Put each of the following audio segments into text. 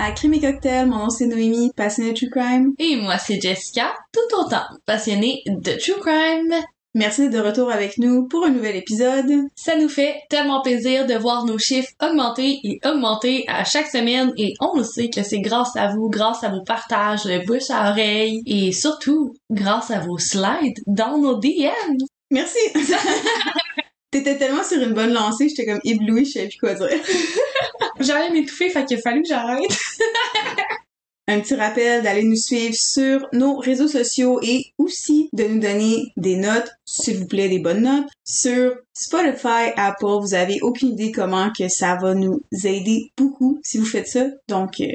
à Crime et Cocktail. Mon nom c'est Noémie, passionnée de True Crime. Et moi, c'est Jessica, tout autant passionnée de True Crime. Merci de retour avec nous pour un nouvel épisode. Ça nous fait tellement plaisir de voir nos chiffres augmenter et augmenter à chaque semaine et on le sait que c'est grâce à vous, grâce à vos partages de bouche à oreille et surtout grâce à vos slides dans nos DM. Merci! T'étais tellement sur une bonne lancée, j'étais comme éblouie, je savais plus quoi dire. J'allais m'étouffer, fait qu'il a fallu que j'arrête. Un petit rappel d'aller nous suivre sur nos réseaux sociaux et aussi de nous donner des notes, s'il vous plaît, des bonnes notes, sur Spotify, Apple. Vous avez aucune idée comment que ça va nous aider beaucoup si vous faites ça. Donc, euh,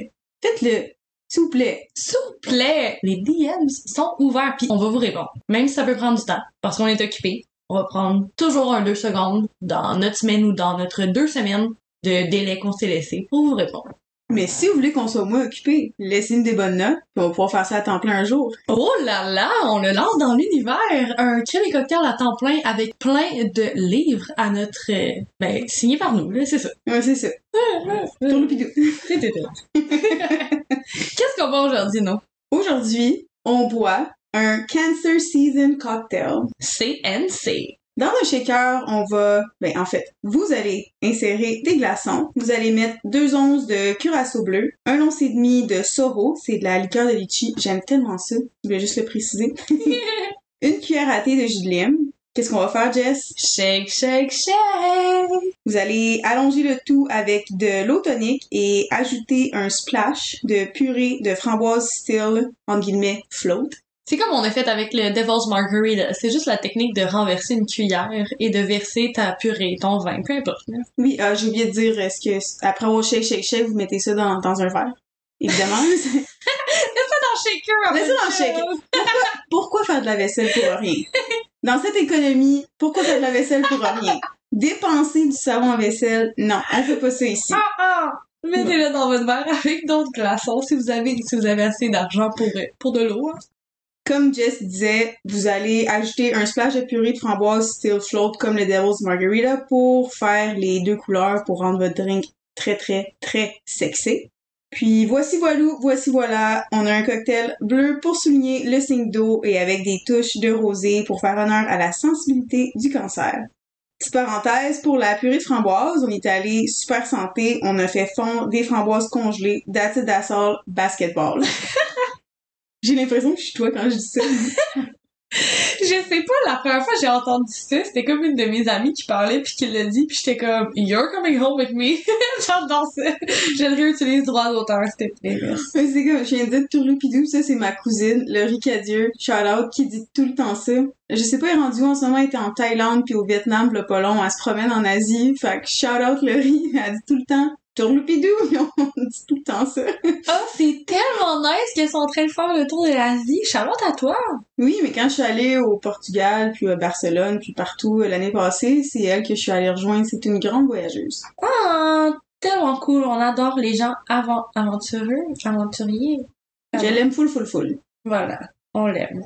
faites-le. S'il vous plaît. S'il vous plaît, les DMs sont ouverts puis on va vous répondre. Même si ça peut prendre du temps parce qu'on est occupé. On va prendre toujours un deux secondes dans notre semaine ou dans notre deux semaines de délai qu'on s'est laissé pour vous répondre. Mais si vous voulez qu'on soit moins occupé, laissez-nous des bonnes notes, puis on va pouvoir faire ça à temps plein un jour. Oh là là, on le lance dans l'univers! Un crème et cocktail à temps plein avec plein de livres à notre... euh, ben, signé par nous, là, c'est ça. Ouais, c'est ça. Tourloupidou. C'était tout. Qu'est-ce qu'on va aujourd'hui, non? Aujourd'hui, on boit un Cancer Season Cocktail. CNC. Dans un shaker, on va, ben en fait, vous allez insérer des glaçons. Vous allez mettre deux onces de curaçao bleu, un once et demi de Soro, c'est de la liqueur de litchi. J'aime tellement ça. Je voulais juste le préciser. Une cuillère à thé de jus de lime. Qu'est-ce qu'on va faire, Jess? Shake, shake, shake! Vous allez allonger le tout avec de l'eau tonique et ajouter un splash de purée de framboise style, entre guillemets, float. C'est comme on a fait avec le Devil's Margarita. C'est juste la technique de renverser une cuillère et de verser ta purée, ton vin, peu importe. là. Oui, euh, j'ai oublié de dire, est-ce que après avoir shake, shake, shake, vous mettez ça dans, dans un verre? Évidemment. dans shaker, Mets ça dans le shaker. pourquoi, pourquoi faire de la vaisselle pour rien? Dans cette économie, pourquoi faire de la vaisselle pour rien? Dépenser du savon à vaisselle, non, on fait pas ça ici. Ah ah! Mettez-le dans votre verre avec d'autres glaçons si vous avez, si vous avez assez d'argent pour, pour de l'eau. Comme Jess disait, vous allez ajouter un splash de purée de framboise style float comme le Devil's Margarita pour faire les deux couleurs pour rendre votre drink très très très sexy. Puis voici voilou, voici voilà, on a un cocktail bleu pour souligner le signe d'eau et avec des touches de rosé pour faire honneur à la sensibilité du cancer. Petite parenthèse, pour la purée de framboise, on est allé super santé, on a fait fondre des framboises congelées, that's it, basketball. J'ai l'impression que je suis toi quand je dis ça. Je sais pas, la première fois que j'ai entendu ça, c'était comme une de mes amies qui parlait puis qui l'a dit puis j'étais comme You're coming home with me. J'adore ça. Je le réutilise droit d'auteur, s'il te plaît. c'est comme, je viens de dire Tourloupidou, ça c'est ma cousine, le Ricadieu, shout out, qui dit tout le temps ça. Je sais pas, elle est rendue où en ce moment, elle était en Thaïlande puis au Vietnam, le pas long, elle se promène en Asie, fait que shout out le riz, elle dit tout le temps Tourloupidou, on dit tout le temps ça. Oh, c'est tellement nice qu'ils sont en train de faire le tour de l'Asie. Charlotte à toi. Oui, mais quand je suis allée au Portugal, puis à Barcelone, puis partout euh, l'année passée, c'est elle que je suis allée rejoindre, c'est une grande voyageuse. Ah, tellement cool. On adore les gens avant aventureux, aventuriers. Je l'aime full full full. Voilà, on l'aime.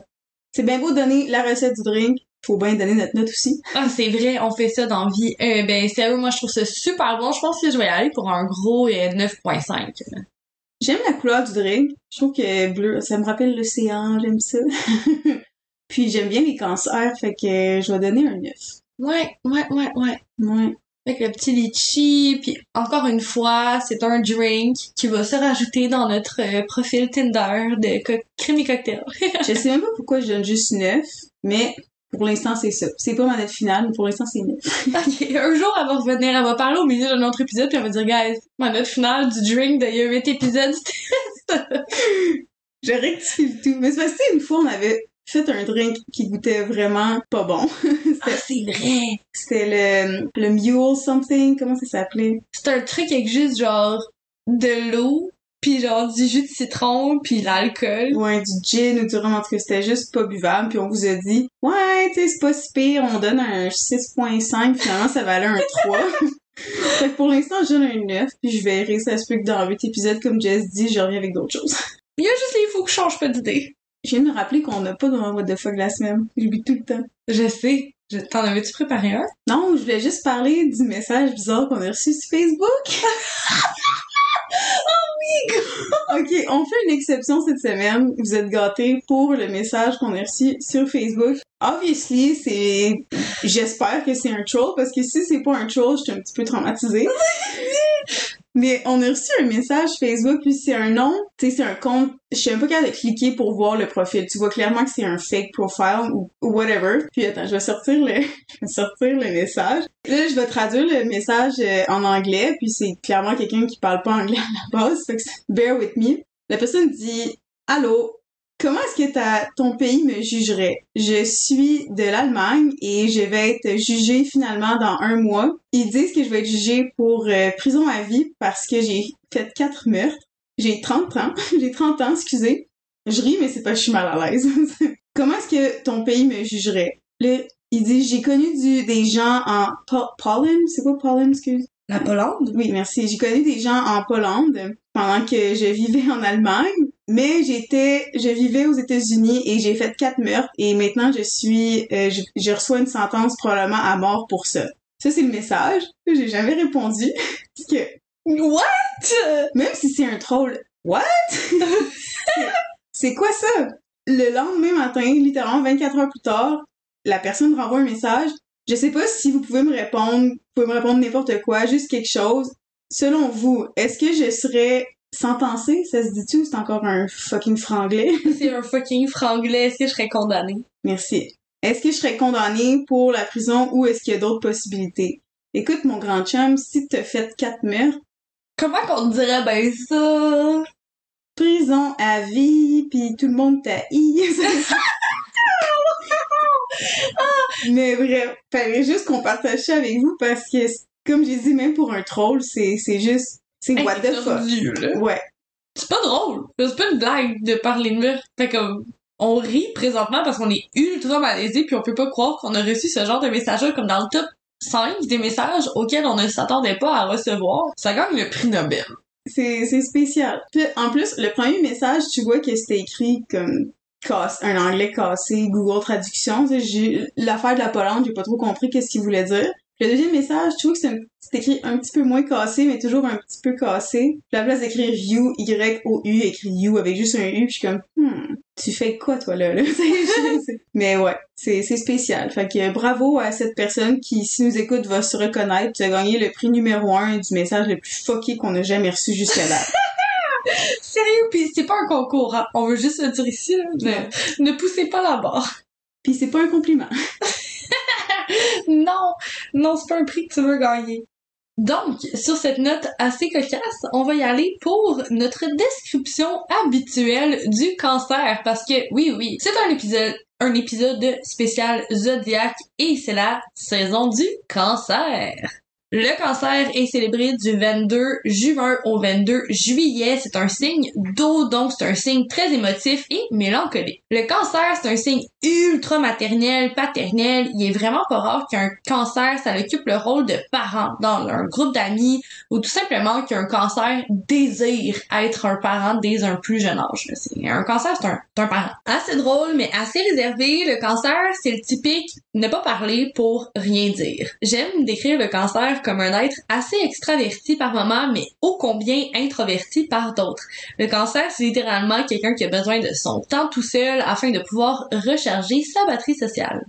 C'est bien beau donner la recette du drink, faut bien donner notre note aussi. Ah, c'est vrai, on fait ça dans la vie. Euh, ben, sérieux, moi, je trouve ça super bon. Je pense que je vais y aller pour un gros euh, 9.5. J'aime la couleur du drink. Je trouve que bleu, ça me rappelle l'océan, j'aime ça. Puis j'aime bien les cancers, fait que je vais donner un 9. Ouais, ouais, ouais, ouais. Ouais. Avec le petit litchi, puis encore une fois, c'est un drink qui va se rajouter dans notre euh, profil Tinder de co crème et cocktail. Je sais même pas pourquoi je donne juste 9, mais pour l'instant c'est ça. C'est pas ma note finale, mais pour l'instant c'est 9. ok, un jour, elle va revenir, elle va parler au milieu d'un autre épisode, puis elle va dire, guys, ma note finale du drink d'il y a 8 épisodes, c'était. Je rectifie tout. Mais c'est parce que une fois on avait fait un drink qui goûtait vraiment pas bon. Ah, c'est vrai! C'était le, le mule something, comment ça s'appelait? C'est un truc avec juste, genre, de l'eau, puis genre du jus de citron, puis l'alcool. Ouais, du gin ou du rhum, en tout cas, c'était juste pas buvable, puis on vous a dit, ouais, tu sais, c'est pas si pire, on donne un 6.5, finalement, ça valait un 3. fait que pour l'instant, je donne un 9, puis je verrai, ça se peut que dans 8 épisodes, comme Jess dit, je reviens avec d'autres choses. Il y a juste les faux que je change pas d'idée. Je viens de me rappeler qu'on n'a pas de What the fuck la semaine. J'oublie tout le temps. Je sais. Je- T'en avais-tu préparé un? Non, je voulais juste parler du message bizarre qu'on a reçu sur Facebook. Oh Ok, on fait une exception cette semaine. Vous êtes gâtés pour le message qu'on a reçu sur Facebook. Obviously, c'est... J'espère que c'est un troll, parce que si c'est pas un troll, je suis un petit peu traumatisée. Mais on a reçu un message Facebook, puis c'est un nom, tu sais, c'est un compte. Je suis un peu capable de cliquer pour voir le profil. Tu vois clairement que c'est un fake profile ou, whatever. Puis attends, je vais sortir le, je vais sortir le message. Là, je vais traduire le message euh, en anglais, puis c'est clairement quelqu'un qui parle pas anglais à la base. Fait que bear with me. La personne dit Allô, comment est-ce que ta, ton pays me jugerait? Je suis de l'Allemagne et je vais être jugée finalement dans un mois. Ils disent que je vais être jugée pour euh, prison à vie parce que j'ai fait quatre meurtres. J'ai 30 ans. j'ai 30 ans, excusez. Je ris, mais c'est pas que je suis mal à l'aise. comment est-ce que ton pays me jugerait? Là, il dit, j'ai connu du, des gens en Po- Poland, c'est quoi Poland, excuse? La Pologne? Oui, merci. J'ai connu des gens en Pologne pendant que je vivais en Allemagne, mais j'étais, je vivais aux États-Unis et j'ai fait quatre meurtres et maintenant je suis, euh, je, je reçois une sentence probablement à mort pour ça. Ça c'est le message. J'ai jamais répondu parce que What? même si c'est un troll, what? c'est quoi ça? Le lendemain matin, littéralement 24 heures plus tard, la personne renvoie un message. Je sais pas si vous pouvez me répondre, vous pouvez me répondre n'importe quoi, juste quelque chose. Selon vous, est-ce que je serais sentencée? Ça se dit-tu c'est encore un fucking franglais? C'est un fucking franglais. Est-ce que je serais condamnée? Merci. Est-ce que je serais condamnée pour la prison ou est-ce qu'il y a d'autres possibilités? Écoute, mon grand chum, si t'as fait quatre meurtres, Comment qu'on te dirait ben ça? prison à vie, puis tout le monde t'haït. Mais bref, fallait juste qu'on partage ça avec vous parce que, comme j'ai dit, même pour un troll, c'est juste, c'est what the fuck. Là. Ouais. C'est pas drôle. C'est pas une blague de parler de meurtre. Fait comme, on rit présentement parce qu'on est ultra malaisé puis on peut pas croire qu'on a reçu ce genre de message-là comme dans le top 5 des messages auxquels on ne s'attendait pas à recevoir. Ça gagne le prix Nobel. C'est, c'est spécial. Puis, en plus, le premier message, tu vois que c'était écrit comme casse, un anglais cassé, Google Traduction. J'ai- L'affaire de la Pologne, j'ai pas trop compris qu'est-ce qu'il voulait dire. Le deuxième message, je trouve que c'est, écrit un petit peu moins cassé, mais toujours un petit peu cassé. Puis à la place d'écrire you, Y-O-U, écrit you avec juste un U, puis je suis comme, hmm, tu fais quoi toi là? là? mais ouais, c'est, c'est spécial. Fait que bravo à cette personne qui, si nous écoute, va se reconnaître. Tu as gagné le prix numéro un du message le plus fucké qu'on a jamais reçu jusqu'à là. Sérieux, pis c'est pas un concours, hein. On veut juste le dire ici, là. Ne, ne poussez pas la barre. Puis c'est pas un compliment. Non, non, c'est pas un prix que tu veux gagner. Donc, sur cette note assez cocasse, on va y aller pour notre description habituelle du cancer. Parce que, oui, oui, c'est un épisode, un épisode spécial Zodiac et c'est la saison du cancer. Le cancer est célébré du 22 juin au 22 juillet. C'est un signe d'eau, donc c'est un signe très émotif et mélancolique. Le cancer, c'est un signe ultra maternel, paternel. Il est vraiment pas rare qu'un cancer, ça occupe le rôle de parent dans un groupe d'amis ou tout simplement qu'un cancer désire être un parent dès un plus jeune âge. Un cancer, c'est un, un parent. Assez drôle, mais assez réservé. Le cancer, c'est le typique ne pas parler pour rien dire. J'aime décrire le cancer comme un être assez extraverti par moment, mais ô combien introverti par d'autres. Le cancer, c'est littéralement quelqu'un qui a besoin de son temps tout seul afin de pouvoir recharger sa batterie sociale.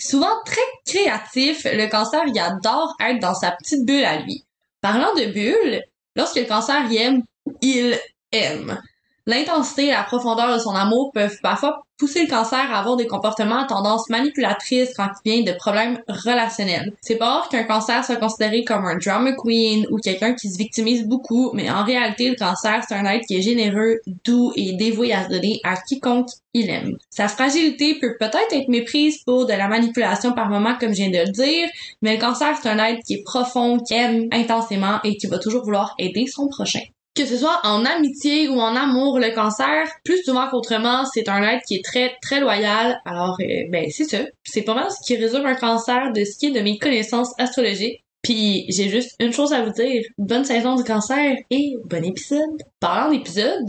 Souvent très créatif, le cancer, il adore être dans sa petite bulle à lui. Parlant de bulle, lorsque le cancer y aime, il aime. L'intensité et la profondeur de son amour peuvent parfois pousser le cancer à avoir des comportements à tendance manipulatrice quand il vient de problèmes relationnels. C'est pas rare qu'un cancer soit considéré comme un drama queen ou quelqu'un qui se victimise beaucoup, mais en réalité, le cancer, c'est un être qui est généreux, doux et dévoué à se donner à quiconque il aime. Sa fragilité peut peut-être être méprise pour de la manipulation par moment, comme je viens de le dire, mais le cancer, c'est un être qui est profond, qui aime intensément et qui va toujours vouloir aider son prochain. Que ce soit en amitié ou en amour, le cancer, plus souvent qu'autrement, c'est un être qui est très, très loyal. Alors, euh, ben, c'est ça. C'est pas mal ce qui résume un cancer de ce qui est de mes connaissances astrologiques. Puis, j'ai juste une chose à vous dire. Bonne saison du cancer et bon épisode. Parlant d'épisode,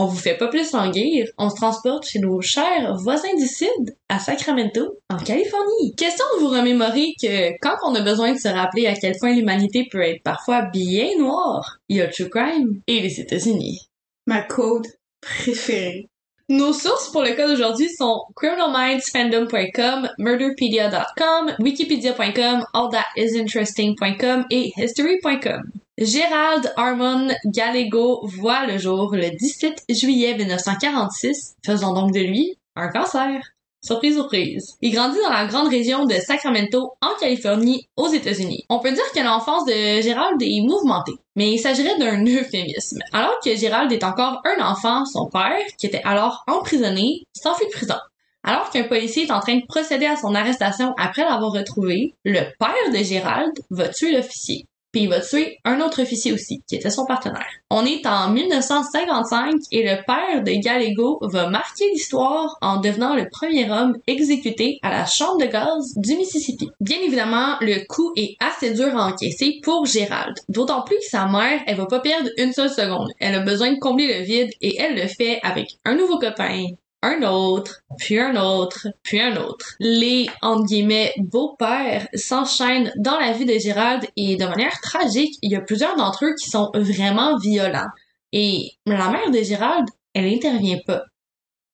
On vous fait pas plus languir, on se transporte chez nos chers voisins du Sud, à Sacramento, en Californie. Question de vous remémorer que quand on a besoin de se rappeler à quel point l'humanité peut être parfois bien noire, il y a true crime et les États-Unis. Ma code préférée. Nos sources pour le cas d'aujourd'hui sont criminalmindsfandom.com, murderpedia.com, wikipedia.com, allthatisinteresting.com et history.com. Gérald Armand Gallego voit le jour le 17 juillet 1946, faisant donc de lui un cancer. Surprise, surprise. Il grandit dans la grande région de Sacramento, en Californie, aux États-Unis. On peut dire que l'enfance de Gérald est mouvementée, mais il s'agirait d'un euphémisme. Alors que Gérald est encore un enfant, son père, qui était alors emprisonné, s'enfuit de prison. Alors qu'un policier est en train de procéder à son arrestation après l'avoir retrouvé, le père de Gérald va tuer l'officier puis il va tuer un autre officier aussi, qui était son partenaire. On est en 1955 et le père de Gallego va marquer l'histoire en devenant le premier homme exécuté à la chambre de gaz du Mississippi. Bien évidemment, le coup est assez dur à encaisser pour Gérald. D'autant plus que sa mère, elle va pas perdre une seule seconde. Elle a besoin de combler le vide et elle le fait avec un nouveau copain, un autre, puis un autre, puis un autre. Les, entre guillemets, beaux-pères s'enchaînent dans la vie de Gérald et de manière tragique, il y a plusieurs d'entre eux qui sont vraiment violents. Et la mère de Gérald, elle intervient pas.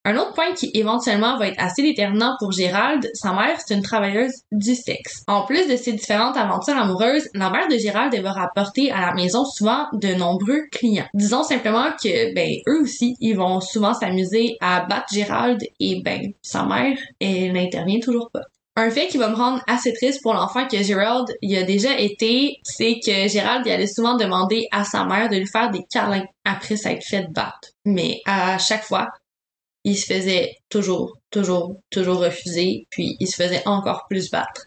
Un autre point qui éventuellement va être assez déterminant pour Gérald, sa mère, c'est une travailleuse du sexe. En plus de ces différentes aventures amoureuses, la mère de Gérald va rapporter à la maison souvent de nombreux clients. Disons simplement que, ben, eux aussi, ils vont souvent s'amuser à battre Gérald et, ben, sa mère, elle n'intervient toujours pas. Un fait qui va me rendre assez triste pour l'enfant que Gérald y a déjà été, c'est que Gérald y allait souvent demander à sa mère de lui faire des câlins après s'être fait battre. Mais à chaque fois, il se faisait toujours, toujours, toujours refuser, puis il se faisait encore plus battre.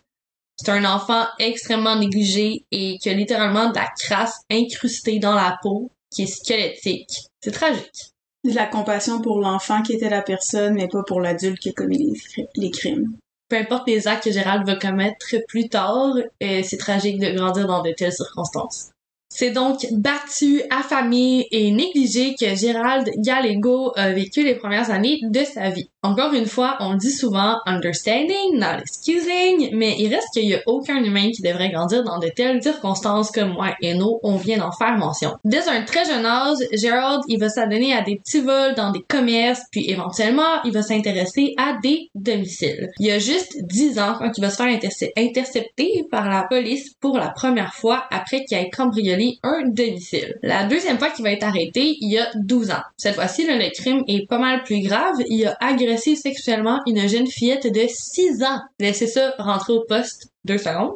C'est un enfant extrêmement négligé et qui a littéralement de la crasse incrustée dans la peau, qui est squelettique. C'est tragique. De la compassion pour l'enfant qui était la personne, mais pas pour l'adulte qui a commis les, crimes. Peu importe les actes que Gérald va commettre plus tard, euh, c'est tragique de grandir dans de telles circonstances. C'est donc battu, affamé et négligé que Gérald Gallego a vécu les premières années de sa vie. Encore une fois, on dit souvent understanding, not excusing, mais il reste qu'il y a aucun humain qui devrait grandir dans de telles circonstances comme moi et nous, on vient d'en faire mention. Dès un très jeune âge, Gerald, il va s'adonner à des petits vols dans des commerces, puis éventuellement, il va s'intéresser à des domiciles. Il y a juste 10 ans quand il va se faire intercepter par la police pour la première fois après qu'il ait cambriolé un domicile. La deuxième fois qu'il va être arrêté, il y a 12 ans. Cette fois-ci, le crime est pas mal plus grave. Il a agressé sexuellement une jeune fillette de 6 ans. Laissez ça rentrer au poste deux secondes.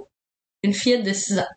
Une fillette de 6 ans.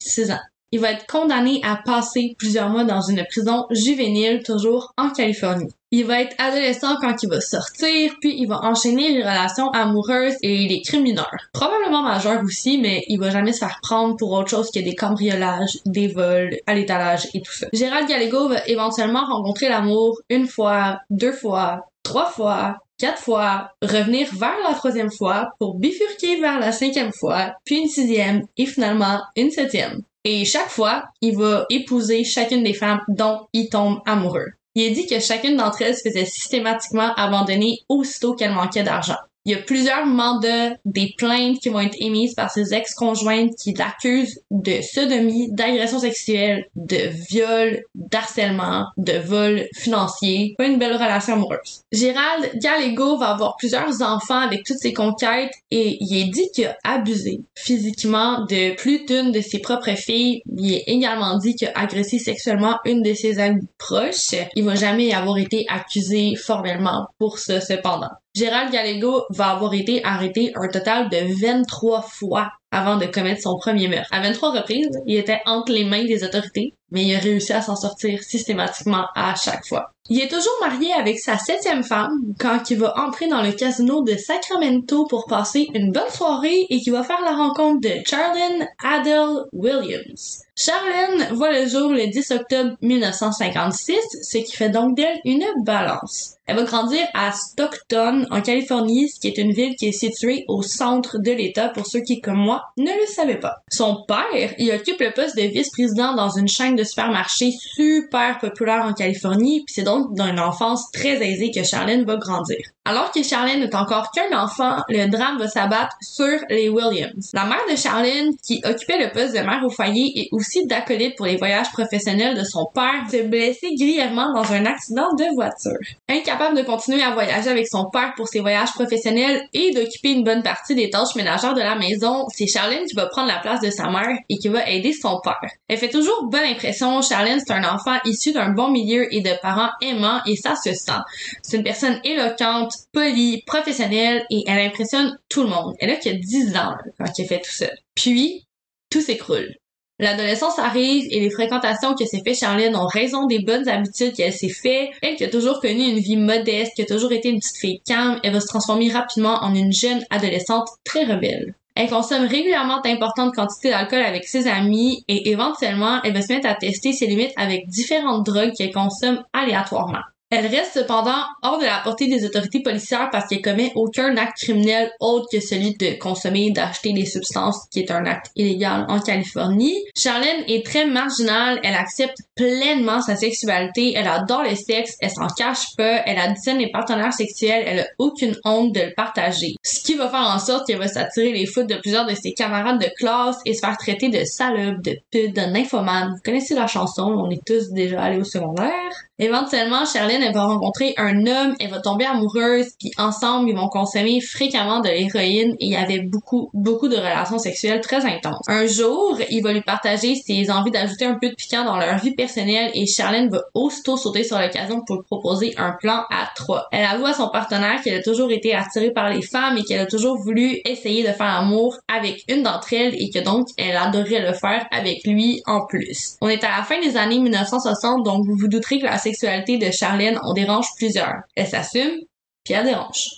6 ans. Il va être condamné à passer plusieurs mois dans une prison juvénile, toujours en Californie. Il va être adolescent quand il va sortir, puis il va enchaîner les relations amoureuses et les crimes mineurs. Probablement majeurs aussi, mais il va jamais se faire prendre pour autre chose que des cambriolages, des vols, à l'étalage et tout ça. Gérald Gallego va éventuellement rencontrer l'amour une fois, deux fois, trois fois, quatre fois, revenir vers la troisième fois pour bifurquer vers la cinquième fois, puis une sixième et finalement une septième. Et chaque fois, il va épouser chacune des femmes dont il tombe amoureux. Il est dit que chacune d'entre elles se faisait systématiquement abandonner aussitôt qu'elle manquait d'argent. Il y a plusieurs mandats, des plaintes qui vont être émises par ses ex-conjointes qui l'accusent de sodomie, d'agression sexuelle, de viol, d'harcèlement, de vol financier. Pas une belle relation amoureuse. Gérald Gallego va avoir plusieurs enfants avec toutes ses conquêtes et il est dit qu'il a abusé physiquement de plus d'une de ses propres filles. Il est également dit qu'il a agressé sexuellement une de ses amies proches. Il va jamais avoir été accusé formellement pour ça cependant. Gérald Gallego va avoir été arrêté un total de 23 fois avant de commettre son premier meurtre. À 23 reprises, il était entre les mains des autorités, mais il a réussi à s'en sortir systématiquement à chaque fois. Il est toujours marié avec sa septième femme quand il va entrer dans le casino de Sacramento pour passer une bonne soirée et qui va faire la rencontre de Charlene Adele Williams. Charlene voit le jour le 10 octobre 1956, ce qui fait donc d'elle une balance. Elle va grandir à Stockton, en Californie, ce qui est une ville qui est située au centre de l'État pour ceux qui, comme moi, ne le savait pas. Son père, il occupe le poste de vice-président dans une chaîne de supermarchés super populaire en Californie, puis c'est donc dans une enfance très aisée que Charlene va grandir. Alors que Charlene n'est encore qu'un enfant, le drame va s'abattre sur les Williams. La mère de Charlene, qui occupait le poste de mère au foyer et aussi d'acolyte pour les voyages professionnels de son père, s'est blessée grièvement dans un accident de voiture. Incapable de continuer à voyager avec son père pour ses voyages professionnels et d'occuper une bonne partie des tâches ménagères de la maison, c'est Charlene qui va prendre la place de sa mère et qui va aider son père. Elle fait toujours bonne impression. Charlene, c'est un enfant issu d'un bon milieu et de parents aimants et ça se sent. C'est une personne éloquente, polie, professionnelle et elle impressionne tout le monde. Elle a que 10 ans quand elle fait tout ça. Puis, tout s'écroule. L'adolescence arrive et les fréquentations que s'est fait Charlene ont raison des bonnes habitudes qu'elle s'est fait. Elle qui a toujours connu une vie modeste, qui a toujours été une petite fille calme, elle va se transformer rapidement en une jeune adolescente très rebelle. Elle consomme régulièrement d'importantes quantités d'alcool avec ses amis et éventuellement, elle va se mettre à tester ses limites avec différentes drogues qu'elle consomme aléatoirement. Elle reste cependant hors de la portée des autorités policières parce qu'elle commet aucun acte criminel autre que celui de consommer, d'acheter des substances, qui est un acte illégal en Californie. Charlène est très marginale, elle accepte pleinement sa sexualité, elle adore le sexe, elle s'en cache pas, elle additionne les partenaires sexuels, elle a aucune honte de le partager. Ce qui va faire en sorte qu'elle va s'attirer les foudres de plusieurs de ses camarades de classe et se faire traiter de salope, de pute, de nymphomane. Vous connaissez la chanson, on est tous déjà allés au secondaire. Éventuellement, Charlène elle va rencontrer un homme, elle va tomber amoureuse, puis ensemble, ils vont consommer fréquemment de l'héroïne et il y avait beaucoup, beaucoup de relations sexuelles très intenses. Un jour, il va lui partager ses envies d'ajouter un peu de piquant dans leur vie personnelle et Charlène va aussitôt sauter sur l'occasion pour proposer un plan à trois. Elle avoue à son partenaire qu'elle a toujours été attirée par les femmes et qu'elle a toujours voulu essayer de faire l'amour avec une d'entre elles et que donc elle adorerait le faire avec lui en plus. On est à la fin des années 1960 donc vous vous douterez que la sexualité de Charlène on dérange plusieurs. Elle s'assume, puis elle dérange.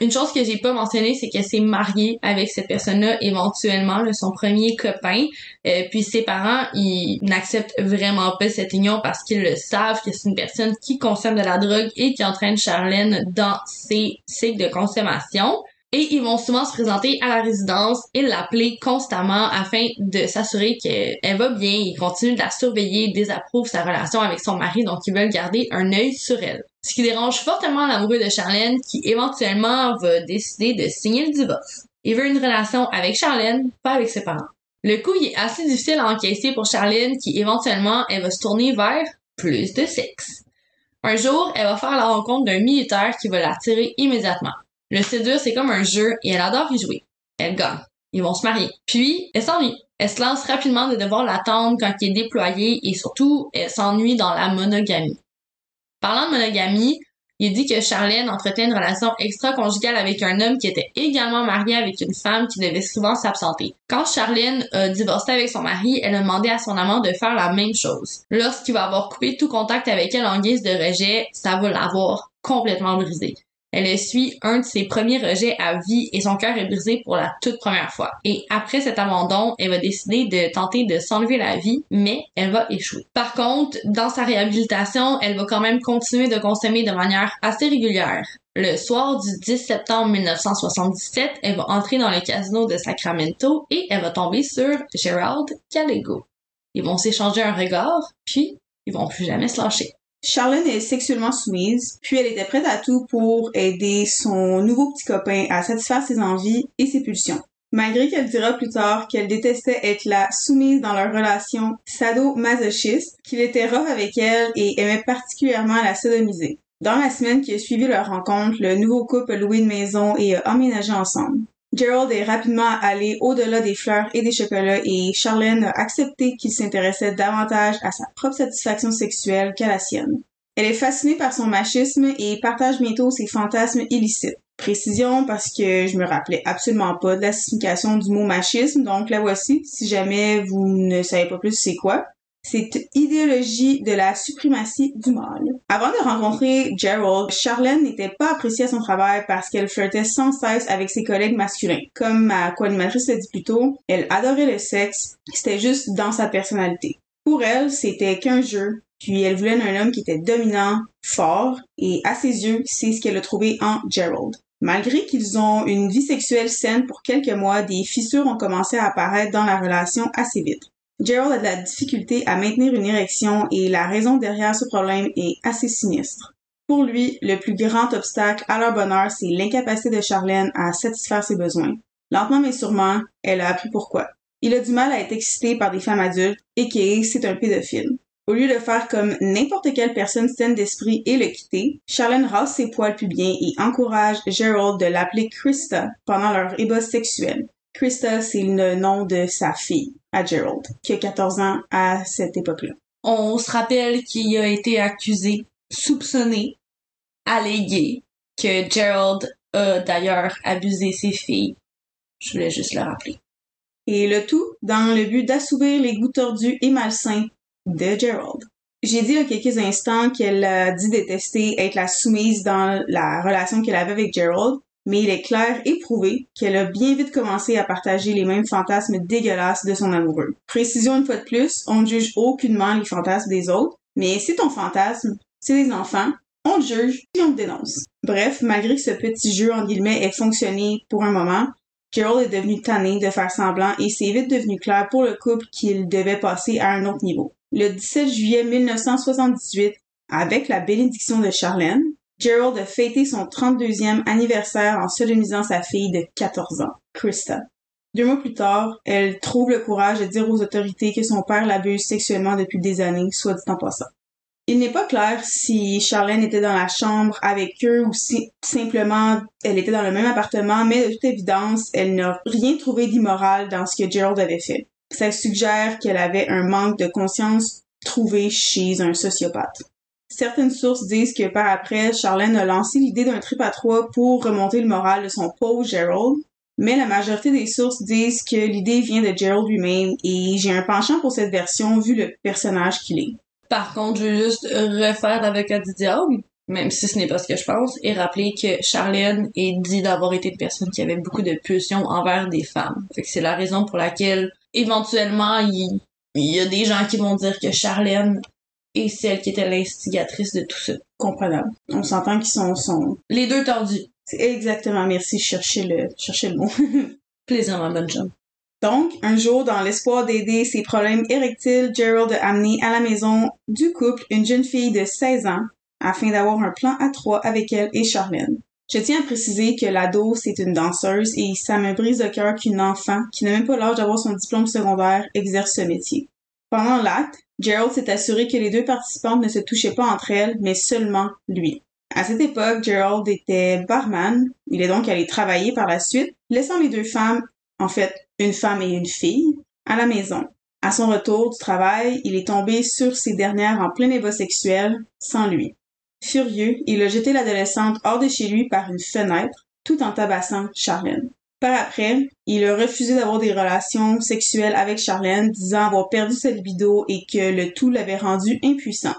une chose que j'ai pas mentionnée, c'est qu'elle s'est mariée avec cette personne-là éventuellement, son premier copain. Euh, puis ses parents, ils n'acceptent vraiment pas cette union parce qu'ils le savent que c'est une personne qui consomme de la drogue et qui entraîne Charlène dans ses cycles de consommation et ils vont souvent se présenter à la résidence et l'appeler constamment afin de s'assurer qu'elle va bien. Ils continuent de la surveiller, désapprouvent sa relation avec son mari, donc ils veulent garder un œil sur elle. Ce qui dérange fortement l'amoureux de Charlène qui éventuellement va décider de signer le divorce. Il veut une relation avec Charlène, pas avec ses parents. Le coup il est assez difficile à encaisser pour Charlène qui éventuellement elle va se tourner vers plus de sexe. Un jour, elle va faire la rencontre d'un militaire qui va l'attirer immédiatement. Le séduire, c'est comme un jeu et elle adore y jouer. Elle gagne. Ils vont se marier. Puis, elle s'ennuie. Elle se lance rapidement de devoir l'attendre quand il est déployé et surtout, elle s'ennuie dans la monogamie. Parlant de monogamie, il dit que Charlène entretenait une relation extra-conjugale avec un homme qui était également marié avec une femme qui devait souvent s'absenter. Quand Charlène a divorcé avec son mari, elle a demandé à son amant de faire la même chose. Lorsqu'il va avoir coupé tout contact avec elle en guise de rejet, ça va l'avoir complètement brisé. Elle essuie un de ses premiers rejets à vie et son cœur est brisé pour la toute première fois. Et après cet abandon, elle va décider de tenter de s'enlever la vie, mais elle va échouer. Par contre, dans sa réhabilitation, elle va quand même continuer de consommer de manière assez régulière. Le soir du 10 septembre 1977, elle va entrer dans le casino de Sacramento et elle va tomber sur Gerald Gallego. Ils vont s'échanger un regard, puis ils vont plus jamais se lâcher. Charlène est sexuellement soumise, puis elle était prête à tout pour aider son nouveau petit copain à satisfaire ses envies et ses pulsions. Malgré qu'elle dira plus tard qu'elle détestait être la soumise dans leur relation sado-masochiste, qu'il était rough avec elle et aimait particulièrement la sodomiser. Dans la semaine qui a suivi leur rencontre, le nouveau couple a loué une maison et a emménagé ensemble. Gerald est rapidement allé au-delà des fleurs et des chocolats et Charlène a accepté qu'il s'intéressait davantage à sa propre satisfaction sexuelle qu'à la sienne. Elle est fascinée par son machisme et partage bientôt ses fantasmes illicites. Précision parce que je me rappelais absolument pas de la signification du mot machisme, donc la voici si jamais vous ne savez pas plus c'est quoi? Cette idéologie de la suprématie du mâle. Avant de rencontrer Gerald, Charlène n'était pas appréciée à son travail parce qu'elle flirtait sans cesse avec ses collègues masculins. Comme ma co-animatrice l'a dit plus tôt, elle adorait le sexe, c'était juste dans sa personnalité. Pour elle, c'était qu'un jeu, puis elle voulait un homme qui était dominant, fort, et à ses yeux, c'est ce qu'elle a trouvé en Gerald. Malgré qu'ils ont une vie sexuelle saine pour quelques mois, des fissures ont commencé à apparaître dans la relation assez vite. Gerald a de la difficulté à maintenir une érection et la raison derrière ce problème est assez sinistre. Pour lui, le plus grand obstacle à leur bonheur, c'est l'incapacité de Charlène à satisfaire ses besoins. Lentement mais sûrement, elle a appris pourquoi. Il a du mal à être excité par des femmes adultes et que c'est un pédophile. Au lieu de faire comme n'importe quelle personne saine d'esprit et le quitter, Charlène rase ses poils pubiens et encourage Gerald de l'appeler Krista pendant leur ébat sexuel. Krista, c'est le nom de sa fille, à Gerald, qui a 14 ans à cette époque-là. On se rappelle qu'il a été accusé, soupçonné, allégué que Gerald a d'ailleurs abusé ses filles. Je voulais juste le rappeler. Et le tout dans le but d'assouvir les goûts tordus et malsains de Gerald. J'ai dit il y a quelques instants qu'elle a dit détester être la soumise dans la relation qu'elle avait avec Gerald, mais il est clair et prouvé qu'elle a bien vite commencé à partager les mêmes fantasmes dégueulasses de son amoureux. Précision une fois de plus, on ne juge aucunement les fantasmes des autres, mais si ton fantasme, c'est des enfants, on le juge et on te dénonce. Bref, malgré que ce petit jeu en guillemets ait fonctionné pour un moment, Gerald est devenu tanné de faire semblant et c'est vite devenu clair pour le couple qu'il devait passer à un autre niveau. Le 17 juillet 1978, avec la bénédiction de Charlène, Gerald a fêté son 32e anniversaire en solennisant sa fille de 14 ans, Krista. Deux mois plus tard, elle trouve le courage de dire aux autorités que son père l'abuse sexuellement depuis des années, soit dit en passant. Il n'est pas clair si Charlène était dans la chambre avec eux ou si simplement elle était dans le même appartement, mais de toute évidence, elle n'a rien trouvé d'immoral dans ce que Gerald avait fait. Ça suggère qu'elle avait un manque de conscience trouvé chez un sociopathe. Certaines sources disent que par après, Charlène a lancé l'idée d'un trip à trois pour remonter le moral de son pauvre Gerald, mais la majorité des sources disent que l'idée vient de Gerald lui-même et j'ai un penchant pour cette version vu le personnage qu'il est. Par contre, je veux juste refaire l'avocat du même si ce n'est pas ce que je pense, et rappeler que Charlène est dit d'avoir été une personne qui avait beaucoup de pulsions envers des femmes. Fait que c'est la raison pour laquelle, éventuellement, il, y a des gens qui vont dire que Charlène est celle qui était l'instigatrice de tout ça. Comprenable. On s'entend qu'ils sont, sont... Les deux tordus. C'est exactement, merci, chercher le, chercher le mot. Plaisir, ma bonne jambe. Donc, un jour, dans l'espoir d'aider ses problèmes érectiles, Gerald a amené à la maison du couple une jeune fille de 16 ans afin d'avoir un plan à trois avec elle et Charlène. Je tiens à préciser que l'ado, c'est une danseuse et ça me brise le cœur qu'une enfant, qui n'a même pas l'âge d'avoir son diplôme secondaire, exerce ce métier. Pendant l'acte, Gerald s'est assuré que les deux participantes ne se touchaient pas entre elles, mais seulement lui. À cette époque, Gerald était barman. Il est donc allé travailler par la suite, laissant les deux femmes, en fait, une femme et une fille, à la maison. À son retour du travail, il est tombé sur ces dernières en plein ébat sexuel, sans lui. Furieux, il a jeté l'adolescente hors de chez lui par une fenêtre, tout en tabassant Charlène. Par après, il a refusé d'avoir des relations sexuelles avec Charlène, disant avoir perdu sa libido et que le tout l'avait rendu impuissant.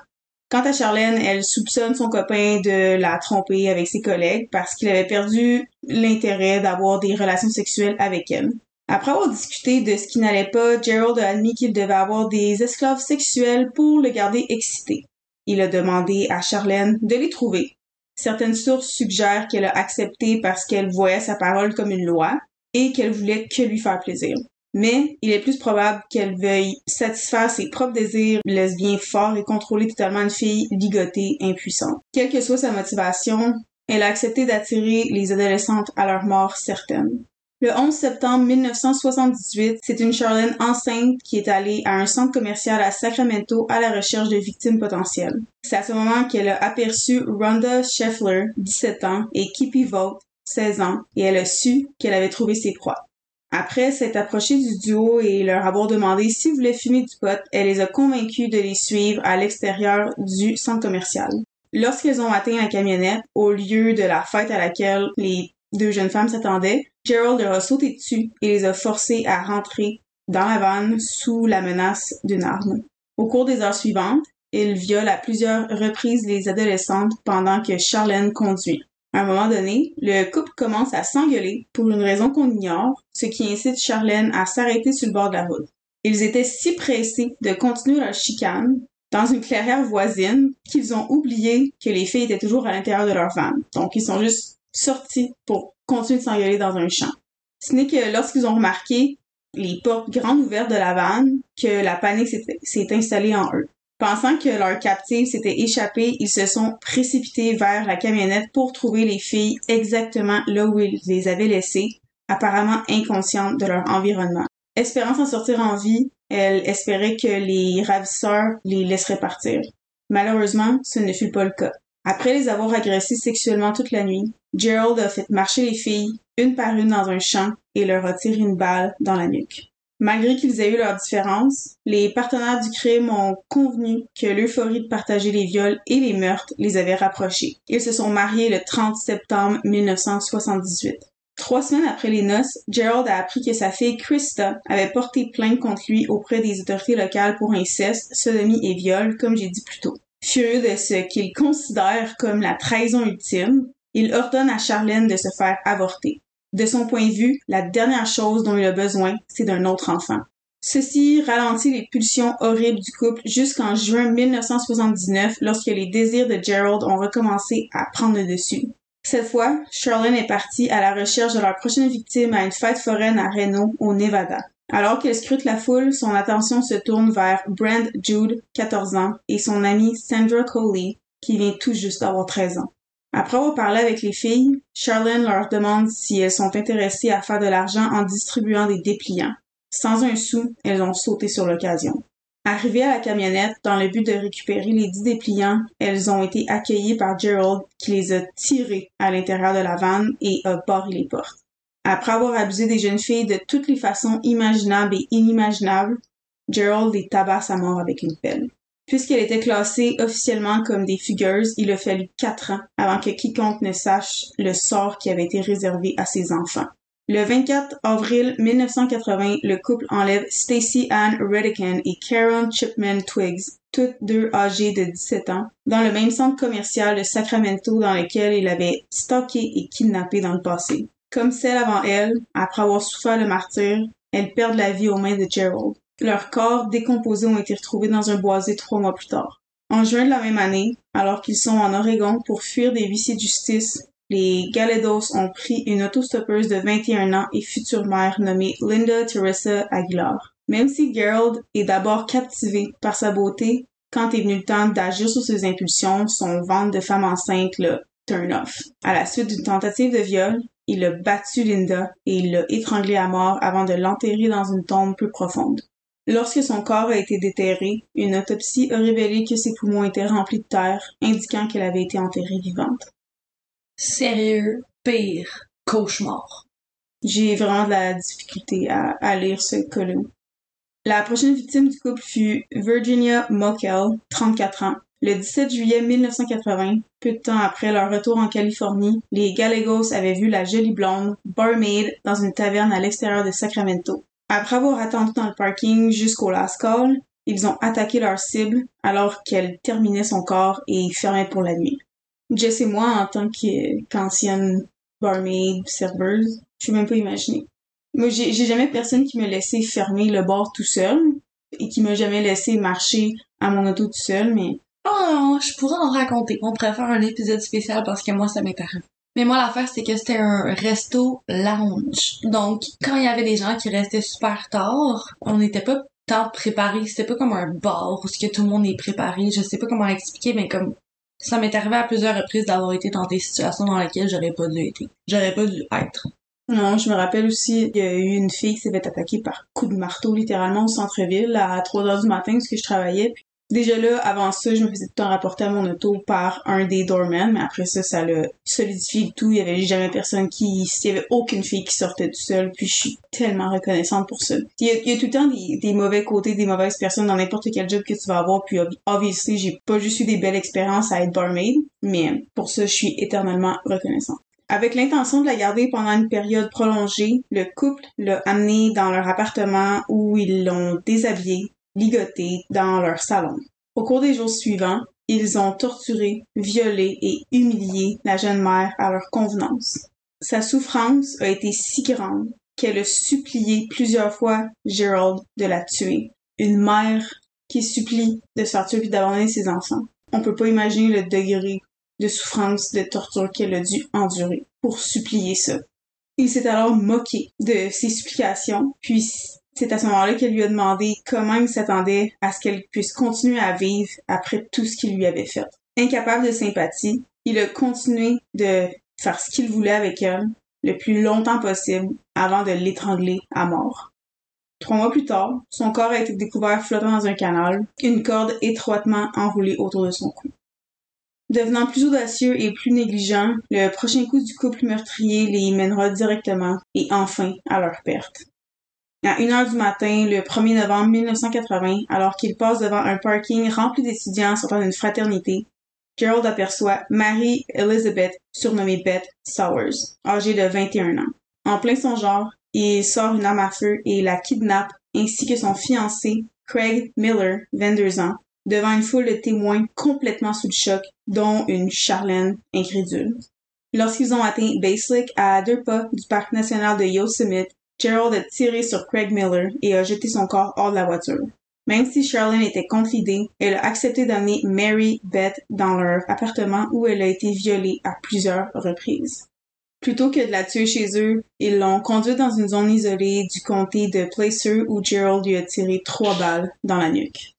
Quant à Charlène, elle soupçonne son copain de la tromper avec ses collègues parce qu'il avait perdu l'intérêt d'avoir des relations sexuelles avec elle. Après avoir discuté de ce qui n'allait pas, Gerald a admis qu'il devait avoir des esclaves sexuels pour le garder excité. Il a demandé à Charlène de les trouver. Certaines sources suggèrent qu'elle a accepté parce qu'elle voyait sa parole comme une loi et qu'elle voulait que lui faire plaisir. Mais il est plus probable qu'elle veuille satisfaire ses propres désirs lesbiens forts et contrôler totalement une fille ligotée, impuissante. Quelle que soit sa motivation, elle a accepté d'attirer les adolescentes à leur mort certaine. Le 11 septembre 1978, c'est une Charlène enceinte qui est allée à un centre commercial à Sacramento à la recherche de victimes potentielles. C'est à ce moment qu'elle a aperçu Rhonda Scheffler, 17 ans, et Kippy Vogt, 16 ans, et elle a su qu'elle avait trouvé ses proies. Après s'être approchée du duo et leur avoir demandé s'ils voulaient fumer du pot, elle les a convaincus de les suivre à l'extérieur du centre commercial. Lorsqu'elles ont atteint la camionnette, au lieu de la fête à laquelle les deux jeunes femmes s'attendaient, Gerald leur a sauté dessus et les a forcés à rentrer dans la vanne sous la menace d'une arme. Au cours des heures suivantes, il viole à plusieurs reprises les adolescentes pendant que Charlène conduit. À un moment donné, le couple commence à s'engueuler pour une raison qu'on ignore, ce qui incite Charlène à s'arrêter sur le bord de la route. Ils étaient si pressés de continuer leur chicane dans une clairière voisine qu'ils ont oublié que les filles étaient toujours à l'intérieur de leur van. Donc ils sont juste sortis pour continuer de s'engueuler dans un champ. Ce n'est que lorsqu'ils ont remarqué les portes grandes ouvertes de la vanne que la panique s'est installée en eux. Pensant que leur captive s'était échappée, ils se sont précipités vers la camionnette pour trouver les filles exactement là où ils les avaient laissées, apparemment inconscientes de leur environnement. Espérant s'en sortir en vie, elle espérait que les ravisseurs les laisseraient partir. Malheureusement, ce ne fut pas le cas. Après les avoir agressées sexuellement toute la nuit, Gerald a fait marcher les filles, une par une dans un champ, et leur a tiré une balle dans la nuque. Malgré qu'ils aient eu leurs différences, les partenaires du crime ont convenu que l'euphorie de partager les viols et les meurtres les avait rapprochés. Ils se sont mariés le 30 septembre 1978. Trois semaines après les noces, Gerald a appris que sa fille Krista avait porté plainte contre lui auprès des autorités locales pour inceste, sodomie et viol, comme j'ai dit plus tôt. Furieux de ce qu'il considère comme la trahison ultime, il ordonne à Charlène de se faire avorter. De son point de vue, la dernière chose dont il a besoin, c'est d'un autre enfant. Ceci ralentit les pulsions horribles du couple jusqu'en juin 1979 lorsque les désirs de Gerald ont recommencé à prendre le dessus. Cette fois, Charlene est partie à la recherche de leur prochaine victime à une fête foraine à Reno, au Nevada. Alors qu'elle scrute la foule, son attention se tourne vers Brand Jude, 14 ans, et son amie Sandra Coley, qui vient tout juste d'avoir 13 ans. Après avoir parlé avec les filles, Charlene leur demande si elles sont intéressées à faire de l'argent en distribuant des dépliants. Sans un sou, elles ont sauté sur l'occasion. Arrivées à la camionnette dans le but de récupérer les dix dépliants, elles ont été accueillies par Gerald qui les a tirées à l'intérieur de la vanne et a barré les portes. Après avoir abusé des jeunes filles de toutes les façons imaginables et inimaginables, Gerald les tabasse à mort avec une pelle. Puisqu'elle était classée officiellement comme des fugueuses, il a fallu quatre ans avant que quiconque ne sache le sort qui avait été réservé à ses enfants. Le 24 avril 1980, le couple enlève Stacy Ann Redican et Karen Chipman Twiggs, toutes deux âgées de 17 ans, dans le même centre commercial de Sacramento dans lequel il avait stocké et kidnappé dans le passé. Comme celle avant elle, après avoir souffert le martyr, elles perdent la vie aux mains de Gerald. Leurs corps décomposés ont été retrouvés dans un boisé trois mois plus tard. En juin de la même année, alors qu'ils sont en Oregon pour fuir des huissiers de justice, les Galedos ont pris une autostoppeuse de 21 ans et future mère nommée Linda Teresa Aguilar. Même si Gerald est d'abord captivé par sa beauté, quand est venu le temps d'agir sur ses impulsions, son ventre de femme enceinte le turn off. À la suite d'une tentative de viol, il a battu Linda et il l'a étranglée à mort avant de l'enterrer dans une tombe plus profonde. Lorsque son corps a été déterré, une autopsie a révélé que ses poumons étaient remplis de terre, indiquant qu'elle avait été enterrée vivante. Sérieux, pire cauchemar. J'ai vraiment de la difficulté à, lire ce cas La prochaine victime du couple fut Virginia Mockel, 34 ans. Le 17 juillet 1980, peu de temps après leur retour en Californie, les Gallegos avaient vu la jolie blonde, barmaid, dans une taverne à l'extérieur de Sacramento. Après avoir attendu dans le parking jusqu'au last call, ils ont attaqué leur cible alors qu'elle terminait son corps et fermait pour la nuit. Jess et moi, en tant qu'ancienne barmaid, serveuse, je peux même pas imaginer. Moi, j'ai jamais personne qui me laissé fermer le bar tout seul et qui m'a jamais laissé marcher à mon auto tout seul, mais... Oh, je pourrais en raconter. On préfère un épisode spécial parce que moi, ça m'est Mais moi, l'affaire, c'est que c'était un resto lounge. Donc, quand il y avait des gens qui restaient super tard, on n'était pas tant préparés. C'était pas comme un bar où que tout le monde est préparé. Je sais pas comment expliquer, mais comme ça m'est arrivé à plusieurs reprises d'avoir été dans des situations dans lesquelles j'aurais pas dû être. J'aurais pas dû être. Non, je me rappelle aussi, il y a eu une fille qui s'est fait attaquer par coup de marteau littéralement au centre-ville à 3 heures du matin parce que je travaillais. Déjà là, avant ça, je me faisais tout le temps rapporter à mon auto par un des doormen, mais après ça, ça l'a solidifié tout. Il y avait jamais personne qui... Il y avait aucune fille qui sortait tout seul, puis je suis tellement reconnaissante pour ça. Il y a, tout le temps des, des, mauvais côtés, des mauvaises personnes dans n'importe quel job que tu vas avoir, puis obviously, j'ai pas juste eu des belles expériences à être barmaid, mais pour ça, je suis éternellement reconnaissante. Avec l'intention de la garder pendant une période prolongée, le couple l'a amenée dans leur appartement où ils l'ont déshabillée, ligotés dans leur salon. Au cours des jours suivants, ils ont torturé, violé et humilié la jeune mère à leur convenance. Sa souffrance a été si grande qu'elle a supplié plusieurs fois Gerald de la tuer. Une mère qui supplie de se faire tuer puis d'abandonner ses enfants. On peut pas imaginer le degré de souffrance, de torture qu'elle a dû endurer pour supplier ça. Il s'est alors moqué de ses supplications, puis c'est à ce moment-là qu'elle lui a demandé comment il s'attendait à ce qu'elle puisse continuer à vivre après tout ce qu'il lui avait fait. Incapable de sympathie, il a continué de faire ce qu'il voulait avec elle le plus longtemps possible avant de l'étrangler à mort. Trois mois plus tard, son corps a été découvert flottant dans un canal, une corde étroitement enroulée autour de son cou. Devenant plus audacieux et plus négligent, le prochain coup du couple meurtrier les mènera directement et enfin à leur perte. À 1 heure du matin, le 1er novembre 1980, alors qu'il passe devant un parking rempli d'étudiants sortant d'une fraternité, Gerald aperçoit Mary Elizabeth, surnommée Beth Sowers, âgée de 21 ans. En plein son genre, il sort une arme à feu et la kidnappe, ainsi que son fiancé, Craig Miller, 22 ans, devant une foule de témoins complètement sous le choc, dont une Charlène incrédule. Lorsqu'ils ont atteint Basilic, à deux pas du parc national de Yosemite, Gerald a tiré sur Craig Miller et a jeté son corps hors de la voiture. Même si Charlene était contre l'idée, elle a accepté d'amener Mary Beth dans leur appartement où elle a été violée à plusieurs reprises. Plutôt que de la tuer chez eux, ils l'ont conduite dans une zone isolée du comté de Placer où Gerald lui a tiré trois balles dans la nuque.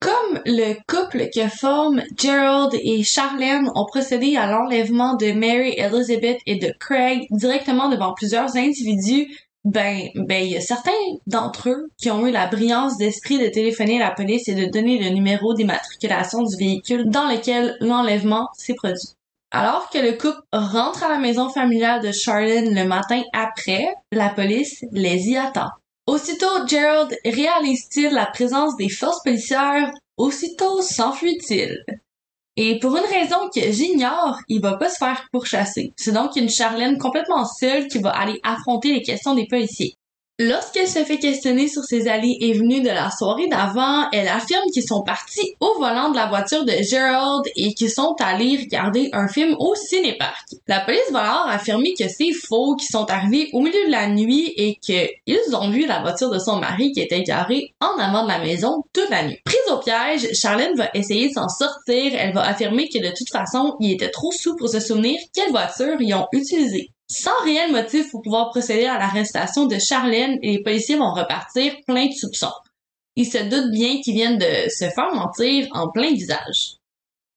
Comme le couple que forment Gerald et Charlene ont procédé à l'enlèvement de Mary Elizabeth et de Craig directement devant plusieurs individus ben, ben, il y a certains d'entre eux qui ont eu la brillance d'esprit de téléphoner à la police et de donner le numéro d'immatriculation du véhicule dans lequel l'enlèvement s'est produit. Alors que le couple rentre à la maison familiale de Charlene le matin après, la police les y attend. Aussitôt, Gerald réalise-t-il la présence des forces policières, aussitôt s'enfuit-il? Et pour une raison que j'ignore, il va pas se faire pourchasser. C'est donc une Charlène complètement seule qui va aller affronter les questions des policiers. Lorsqu'elle se fait questionner sur ses alliés et venus de la soirée d'avant, elle affirme qu'ils sont partis au volant de la voiture de Gerald et qu'ils sont allés regarder un film au cinéparc. La police va alors affirmer que c'est faux, qu'ils sont arrivés au milieu de la nuit et qu'ils ont vu la voiture de son mari qui était garée en avant de la maison toute la nuit. Prise au piège, Charlène va essayer de s'en sortir. Elle va affirmer que de toute façon, il était trop sous pour se souvenir quelle voiture ils ont utilisée. Sans réel motif pour pouvoir procéder à l'arrestation de Charlène, les policiers vont repartir plein de soupçons. Ils se doutent bien qu'ils viennent de se faire mentir en plein visage.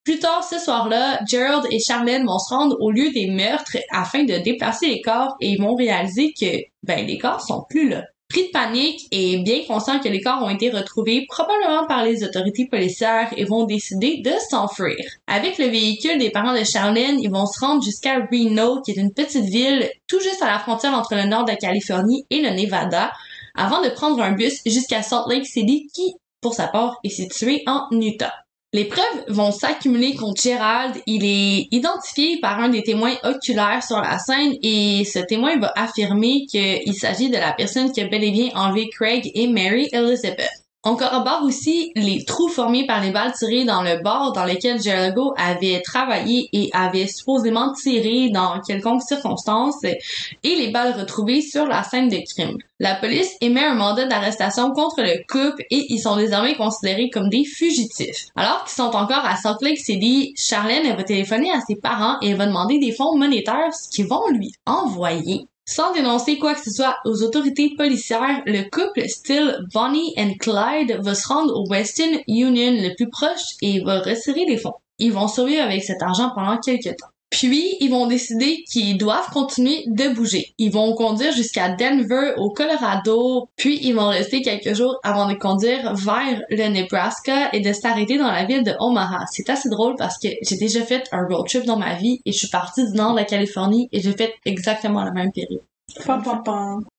Plus tard ce soir-là, Gerald et Charlène vont se rendre au lieu des meurtres afin de déplacer les corps et ils vont réaliser que, ben, les corps sont plus là. Pris de panique et bien conscient que les corps ont été retrouvés probablement par les autorités policières et vont décider de s'enfuir. Avec le véhicule des parents de Charlene, ils vont se rendre jusqu'à Reno, qui est une petite ville tout juste à la frontière entre le nord de la Californie et le Nevada, avant de prendre un bus jusqu'à Salt Lake City qui, pour sa part, est situé en Utah. Les preuves vont s'accumuler contre Gerald. Il est identifié par un des témoins oculaires sur la scène et ce témoin va affirmer qu'il s'agit de la personne qui a bel et bien enlevé Craig et Mary Elizabeth. On corrobore aussi les trous formés par les balles tirées dans le bar dans lequel Jericho avait travaillé et avait supposément tiré dans quelconque circonstance et les balles retrouvées sur la scène de crime. La police émet un mandat d'arrestation contre le couple et ils sont désormais considérés comme des fugitifs. Alors qu'ils sont encore à Salt Lake City, Charlene va téléphoner à ses parents et va demander des fonds monétaires ce qu'ils vont lui envoyer. Sans dénoncer quoi que ce soit aux autorités policières, le couple style Bonnie and Clyde va se rendre au Western Union le plus proche et va retirer les fonds. Ils vont survivre avec cet argent pendant quelques temps. Puis, ils vont décider qu'ils doivent continuer de bouger. Ils vont conduire jusqu'à Denver, au Colorado, puis ils vont rester quelques jours avant de conduire vers le Nebraska et de s'arrêter dans la ville de Omaha. C'est assez drôle parce que j'ai déjà fait un road trip dans ma vie et je suis partie du nord de la Californie et j'ai fait exactement la même période.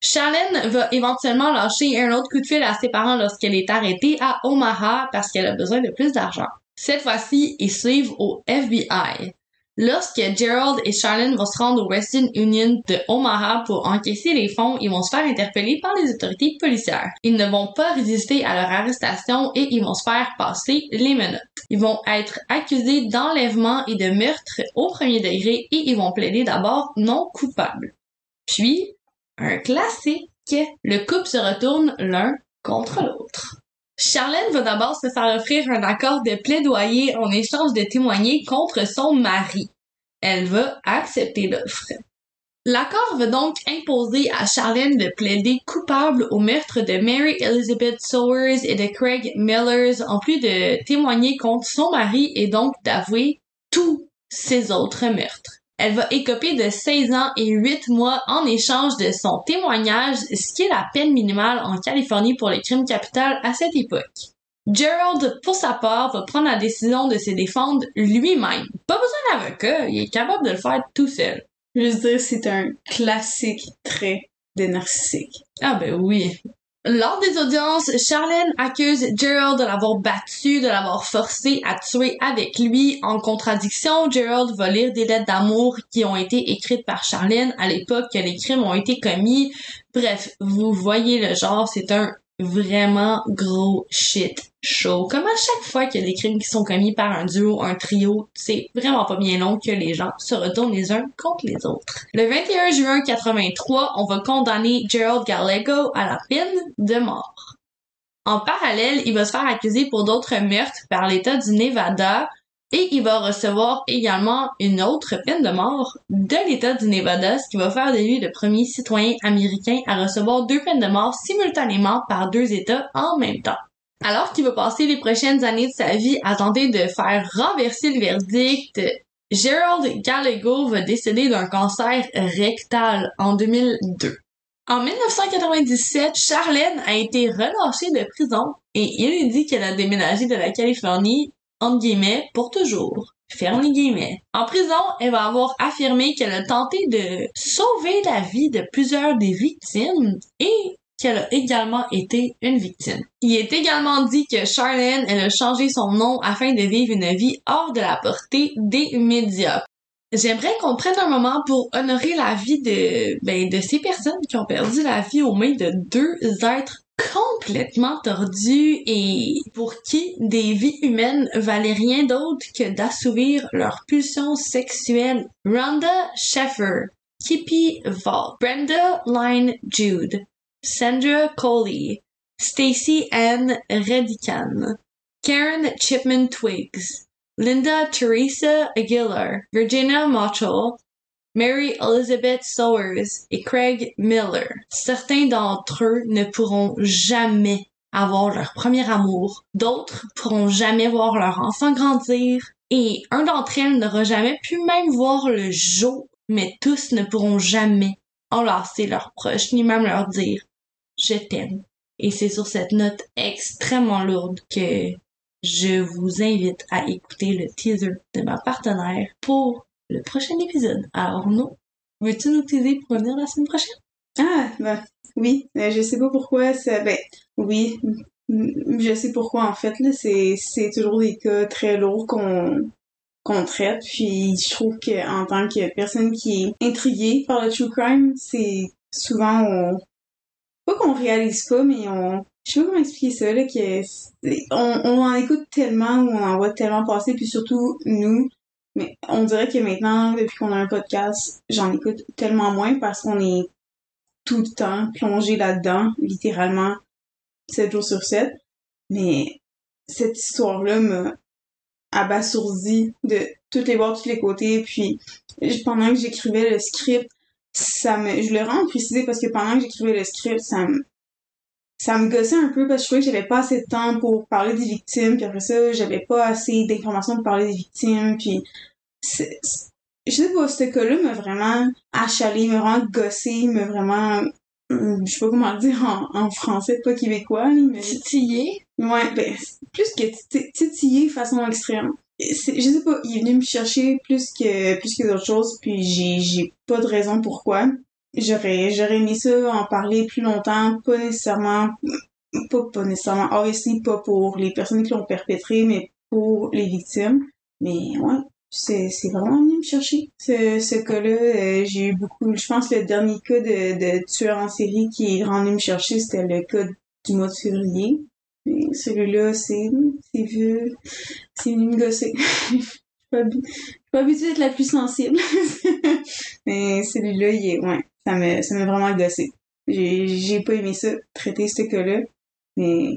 Charlene va éventuellement lâcher un autre coup de fil à ses parents lorsqu'elle est arrêtée à Omaha parce qu'elle a besoin de plus d'argent. Cette fois-ci, ils suivent au FBI. Lorsque Gerald et Charlene vont se rendre au Western Union de Omaha pour encaisser les fonds, ils vont se faire interpeller par les autorités policières. Ils ne vont pas résister à leur arrestation et ils vont se faire passer les menottes. Ils vont être accusés d'enlèvement et de meurtre au premier degré et ils vont plaider d'abord non coupables. Puis, un classique, le couple se retourne l'un contre l'autre. Charlène va d'abord se faire offrir un accord de plaidoyer en échange de témoigner contre son mari. Elle va accepter l'offre. L'accord va donc imposer à Charlène de plaider coupable au meurtre de Mary Elizabeth Sowers et de Craig Millers, en plus de témoigner contre son mari et donc d'avouer tous ses autres meurtres. Elle va écoper de 16 ans et 8 mois en échange de son témoignage, ce qui est la peine minimale en Californie pour les crimes capitaux à cette époque. Gerald, pour sa part, va prendre la décision de se défendre lui-même. Pas besoin d'avocat, il est capable de le faire tout seul. Je veux dire, c'est un classique trait de narcissique. Ah ben oui. Lors des audiences, Charlène accuse Gerald de l'avoir battu, de l'avoir forcé à tuer avec lui. En contradiction, Gerald va lire des lettres d'amour qui ont été écrites par Charlène à l'époque que les crimes ont été commis. Bref, vous voyez le genre, c'est un vraiment gros shit show. Comme à chaque fois qu'il y a des crimes qui sont commis par un duo, un trio, c'est vraiment pas bien long que les gens se retournent les uns contre les autres. Le 21 juin 83, on va condamner Gerald Gallego à la peine de mort. En parallèle, il va se faire accuser pour d'autres meurtres par l'État du Nevada, et il va recevoir également une autre peine de mort de l'État du Nevada, ce qui va faire de lui le premier citoyen américain à recevoir deux peines de mort simultanément par deux États en même temps. Alors qu'il va passer les prochaines années de sa vie à tenter de faire renverser le verdict, Gerald Gallego va décéder d'un cancer rectal en 2002. En 1997, Charlène a été relâchée de prison et il est dit qu'elle a déménagé de la Californie pour toujours. Ferme guillemets. En prison, elle va avoir affirmé qu'elle a tenté de sauver la vie de plusieurs des victimes et qu'elle a également été une victime. Il est également dit que Charlene, elle a changé son nom afin de vivre une vie hors de la portée des médias. J'aimerais qu'on prenne un moment pour honorer la vie de, ben, de ces personnes qui ont perdu la vie aux mains de deux êtres complètement tordus et pour qui des vies humaines valaient rien d'autre que d'assouvir leurs pulsions sexuelles. Rhonda Sheffer, Kippy Vault, Brenda Line Jude, Sandra Coley, Stacy Ann Redican, Karen Chipman Twigs, Linda Teresa Aguilar, Virginia Mochel, Mary Elizabeth Sowers et Craig Miller. Certains d'entre eux ne pourront jamais avoir leur premier amour, d'autres pourront jamais voir leur enfant grandir, et un d'entre elles n'aura jamais pu même voir le jour, mais tous ne pourront jamais enlacer leurs proches, ni même leur dire je t'aime. Et c'est sur cette note extrêmement lourde que je vous invite à écouter le teaser de ma partenaire pour le prochain épisode. Alors non, veux-tu nous teaser pour revenir la semaine prochaine? Ah, ben, oui. Euh, je sais pas pourquoi ça, ben, oui. Je sais pourquoi, en fait, là. C'est, c'est toujours des cas très lourds qu'on, qu'on traite. Puis, je trouve qu'en tant que personne qui est intriguée par le true crime, c'est souvent, on, pas qu'on réalise pas, mais on, je sais pas comment expliquer ça, là, que on, en écoute tellement, on en voit tellement passer, puis surtout, nous, mais on dirait que maintenant, depuis qu'on a un podcast, j'en écoute tellement moins parce qu'on est tout le temps plongé là-dedans, littéralement, 7 jours sur 7. Mais cette histoire-là m'a abasourdi de toutes les bords, tous les côtés. Puis pendant que j'écrivais le script, ça me, je le rends précisé parce que pendant que j'écrivais le script, ça me, ça me gossait un peu parce que je trouvais que j'avais pas assez de temps pour parler des victimes, puis après ça, j'avais pas assez d'informations pour parler des victimes, puis je sais pas, ce cas-là m'a vraiment achalé, m'a vraiment gossé, m'a vraiment, hum, je sais pas comment dire en, en français, pas québécois, mais... Titillé? Ouais, ben, plus que titillé façon extrême. je sais pas, il est venu me chercher plus que, plus que d'autres choses, puis j'ai, j'ai pas de raison pourquoi j'aurais j'aurais aimé ça en parler plus longtemps pas nécessairement pas pas nécessairement obviously pas pour les personnes qui l'ont perpétré mais pour les victimes. Mais ouais c'est c'est vraiment venu me chercher ce ce cas-là. Euh, j'ai eu beaucoup je pense le dernier cas de de tueur en série qui est venu me chercher c'était le cas du mois de février. Celui-là c'est c'est vieux c'est venu me gosser. Pas, pas habituée d'être la plus sensible. mais celui-là, il est, ouais, ça m'a, ça m'a vraiment gossé. J'ai, j'ai pas aimé ça, traiter ce cas-là. Mais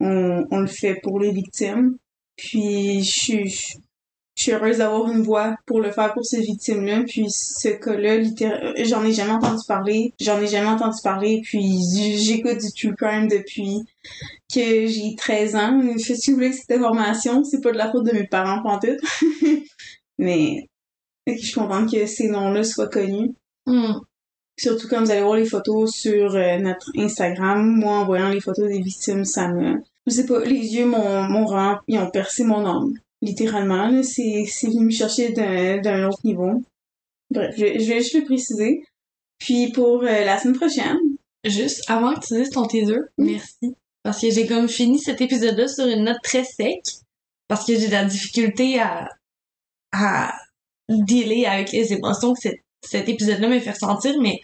on, on le fait pour les victimes. Puis je suis je suis heureuse d'avoir une voix pour le faire pour ces victimes-là. Puis ce cas-là, j'en ai jamais entendu parler. J'en ai jamais entendu parler. Puis j'écoute du true crime depuis que j'ai 13 ans. Je suis que cette information, c'est pas de la faute de mes parents pantoute. Mais je suis contente que ces noms-là soient connus. Hmm. Surtout quand vous allez voir les photos sur euh, notre Instagram, moi en voyant les photos des victimes, ça me... Je sais pas, les yeux m'ont m'ont vraiment... Ils ont percé mon âme. Littéralement, là. C'est c'est venu me chercher d'un d'un autre niveau. Bref, je, je vais juste le préciser. Puis pour euh, la semaine prochaine, Juste avant que tu dises ton teaser, Oui. merci. Parce que j'ai comme fini cet épisode-là sur une note très sec. Parce que j'ai de la difficulté à, à dealer avec les émotions que cet, cet épisode-là me fait ressentir, mais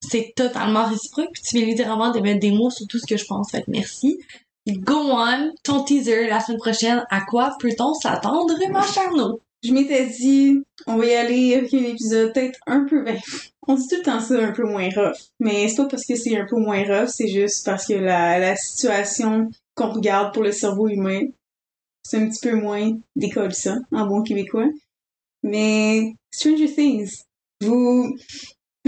c'est totalement réciproque. Tu viens littéralement de mettre des mots sur tout ce que je pense. Fait merci. Go on, ton teaser la semaine prochaine. À quoi peut-on s'attendre, ma chère No? je m'étais dit, on va y aller avec un épisode peut-être un peu... Ben, on dit tout le temps ça un peu moins rough. Mais c'est pas parce que c'est un peu moins rough, c'est juste parce que la, la situation qu'on regarde pour le cerveau humain, c'est un petit peu moins décolle ça, en bon québécois. Mais Stranger Things, vous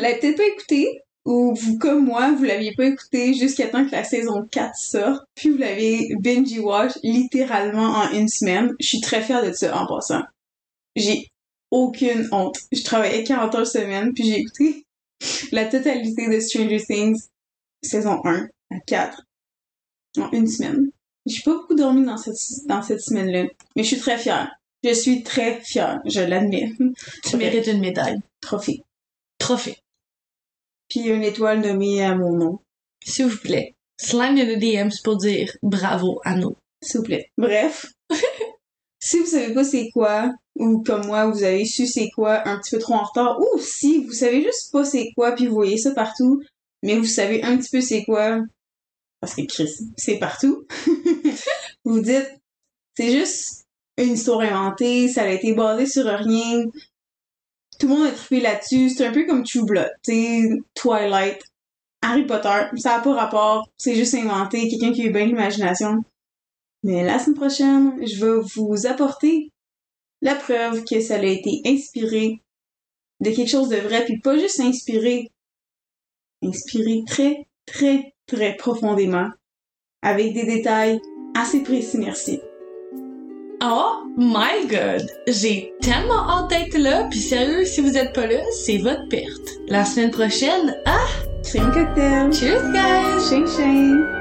l'avez peut-être pas écouté, ou vous, comme moi, vous l'aviez pas écouté jusqu'à temps que la saison 4 sorte, puis vous l'avez binge-watch littéralement en une semaine. Je suis très fière de ça en passant. J'ai aucune honte. Je travaillais 40 heures semaine, puis j'ai écouté la totalité de Stranger Things, saison 1 à 4, en une semaine. J'ai pas beaucoup dormi dans cette, dans cette semaine-là, mais je suis très fière. Je suis très fière, je l'admets. Tu mérites une médaille. Trophée. Trophée. Puis une étoile nommée à mon nom, S'il vous plaît. Slime de DMs pour dire bravo à No. s'il vous plaît. Bref. si vous savez pas c'est quoi, ou comme moi, vous avez su c'est quoi un petit peu trop en retard, ou si vous savez juste pas c'est quoi, puis vous voyez ça partout, mais vous savez un petit peu c'est quoi, parce que Chris, c'est partout, vous vous dites, c'est juste une histoire inventée, ça a été basé sur rien, tout le monde a trippé là-dessus, c'est un peu comme True Blood, Twilight, Harry Potter, ça a pas rapport, c'est juste inventé, quelqu'un qui a eu bien l'imagination. Mais la semaine prochaine, je vais vous apporter la preuve que ça a été inspiré de quelque chose de vrai, puis pas juste inspiré, inspiré très, très, très profondément, avec des détails assez précis, merci. Oh my god! J'ai tellement hâte d'être là, puis sérieux, si vous êtes pas là, c'est votre perte. La semaine prochaine, ah! Crème cocktail! Cheers guys! Ching ching!